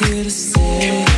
Yeah.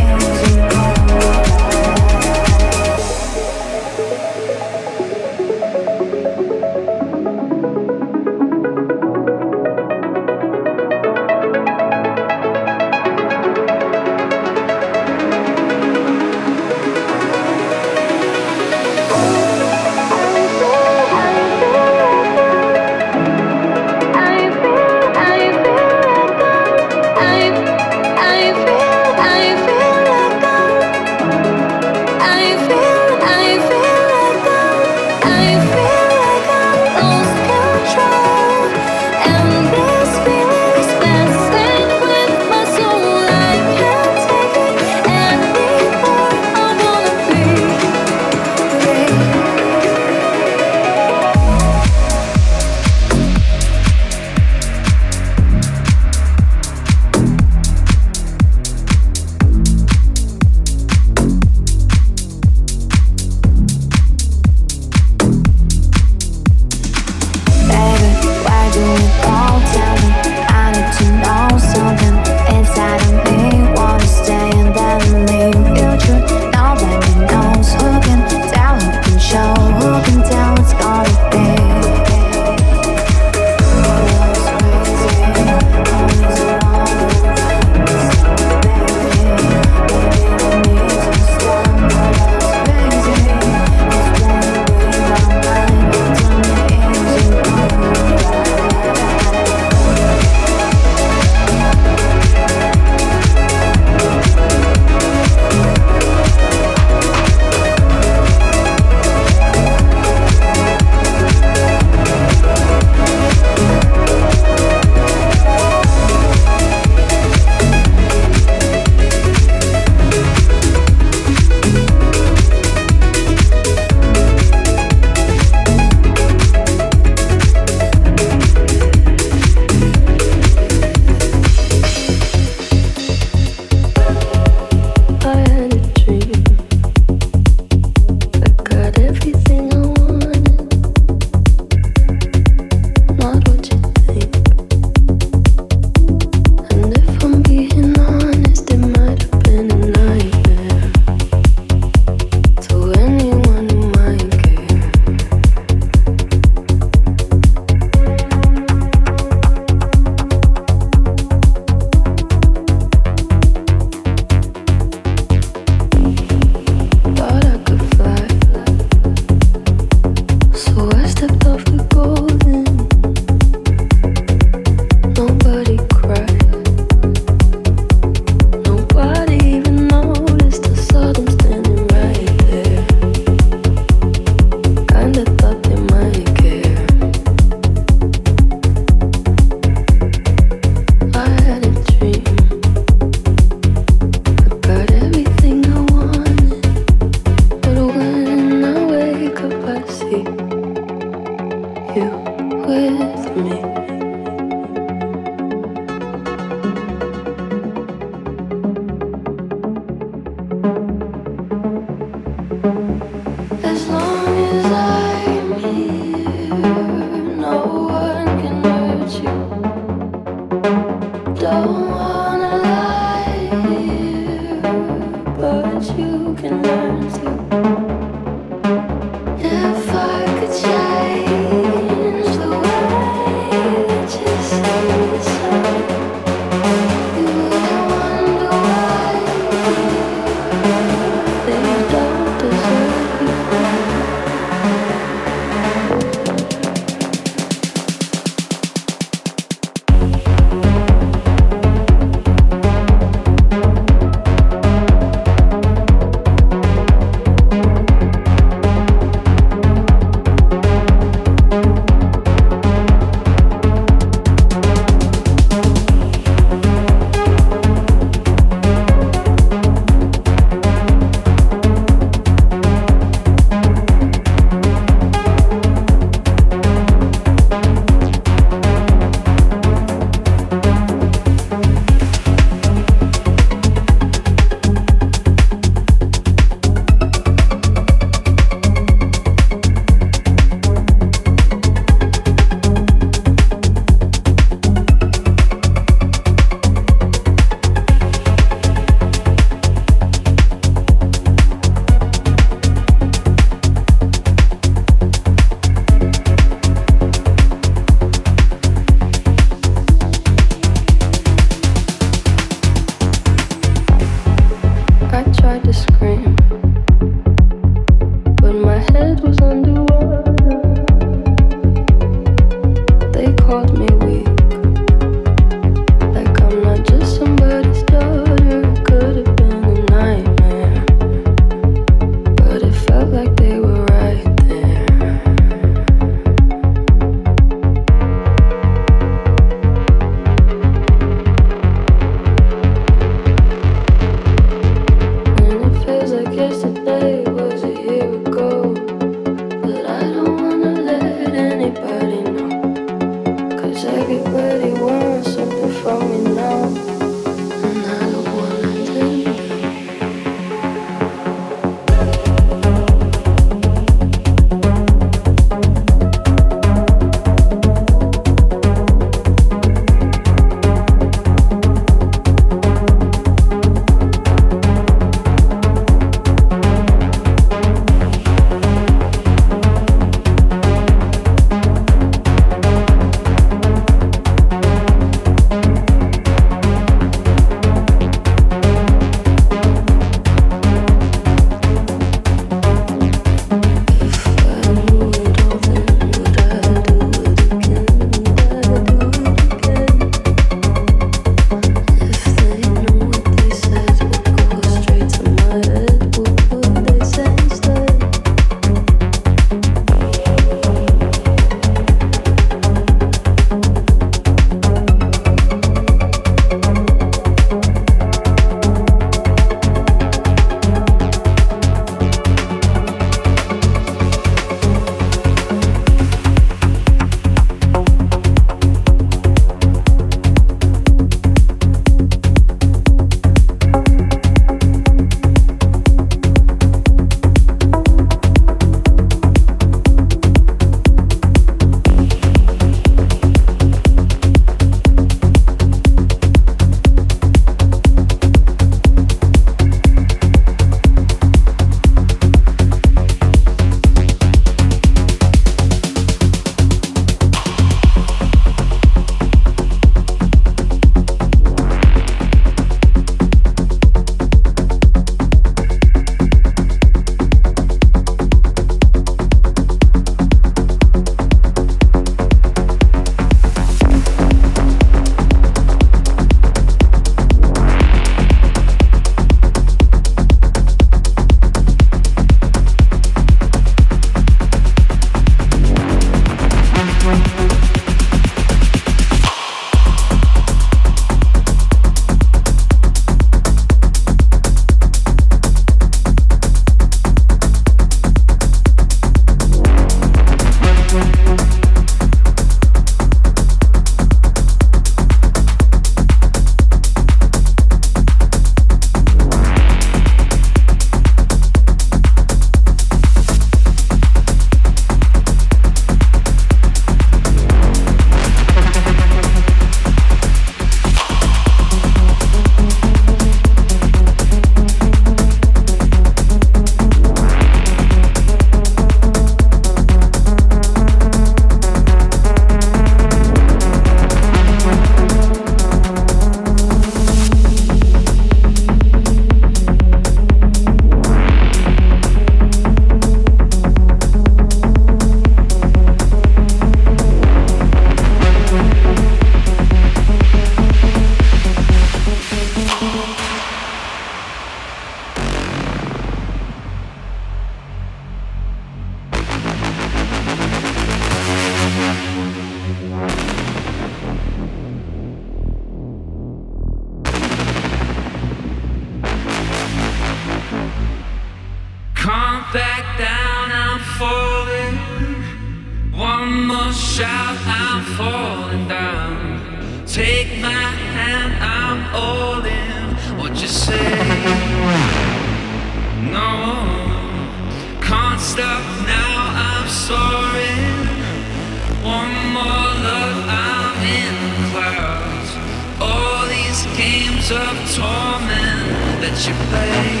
games of torment that you play,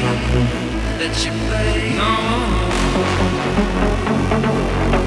that you play. No.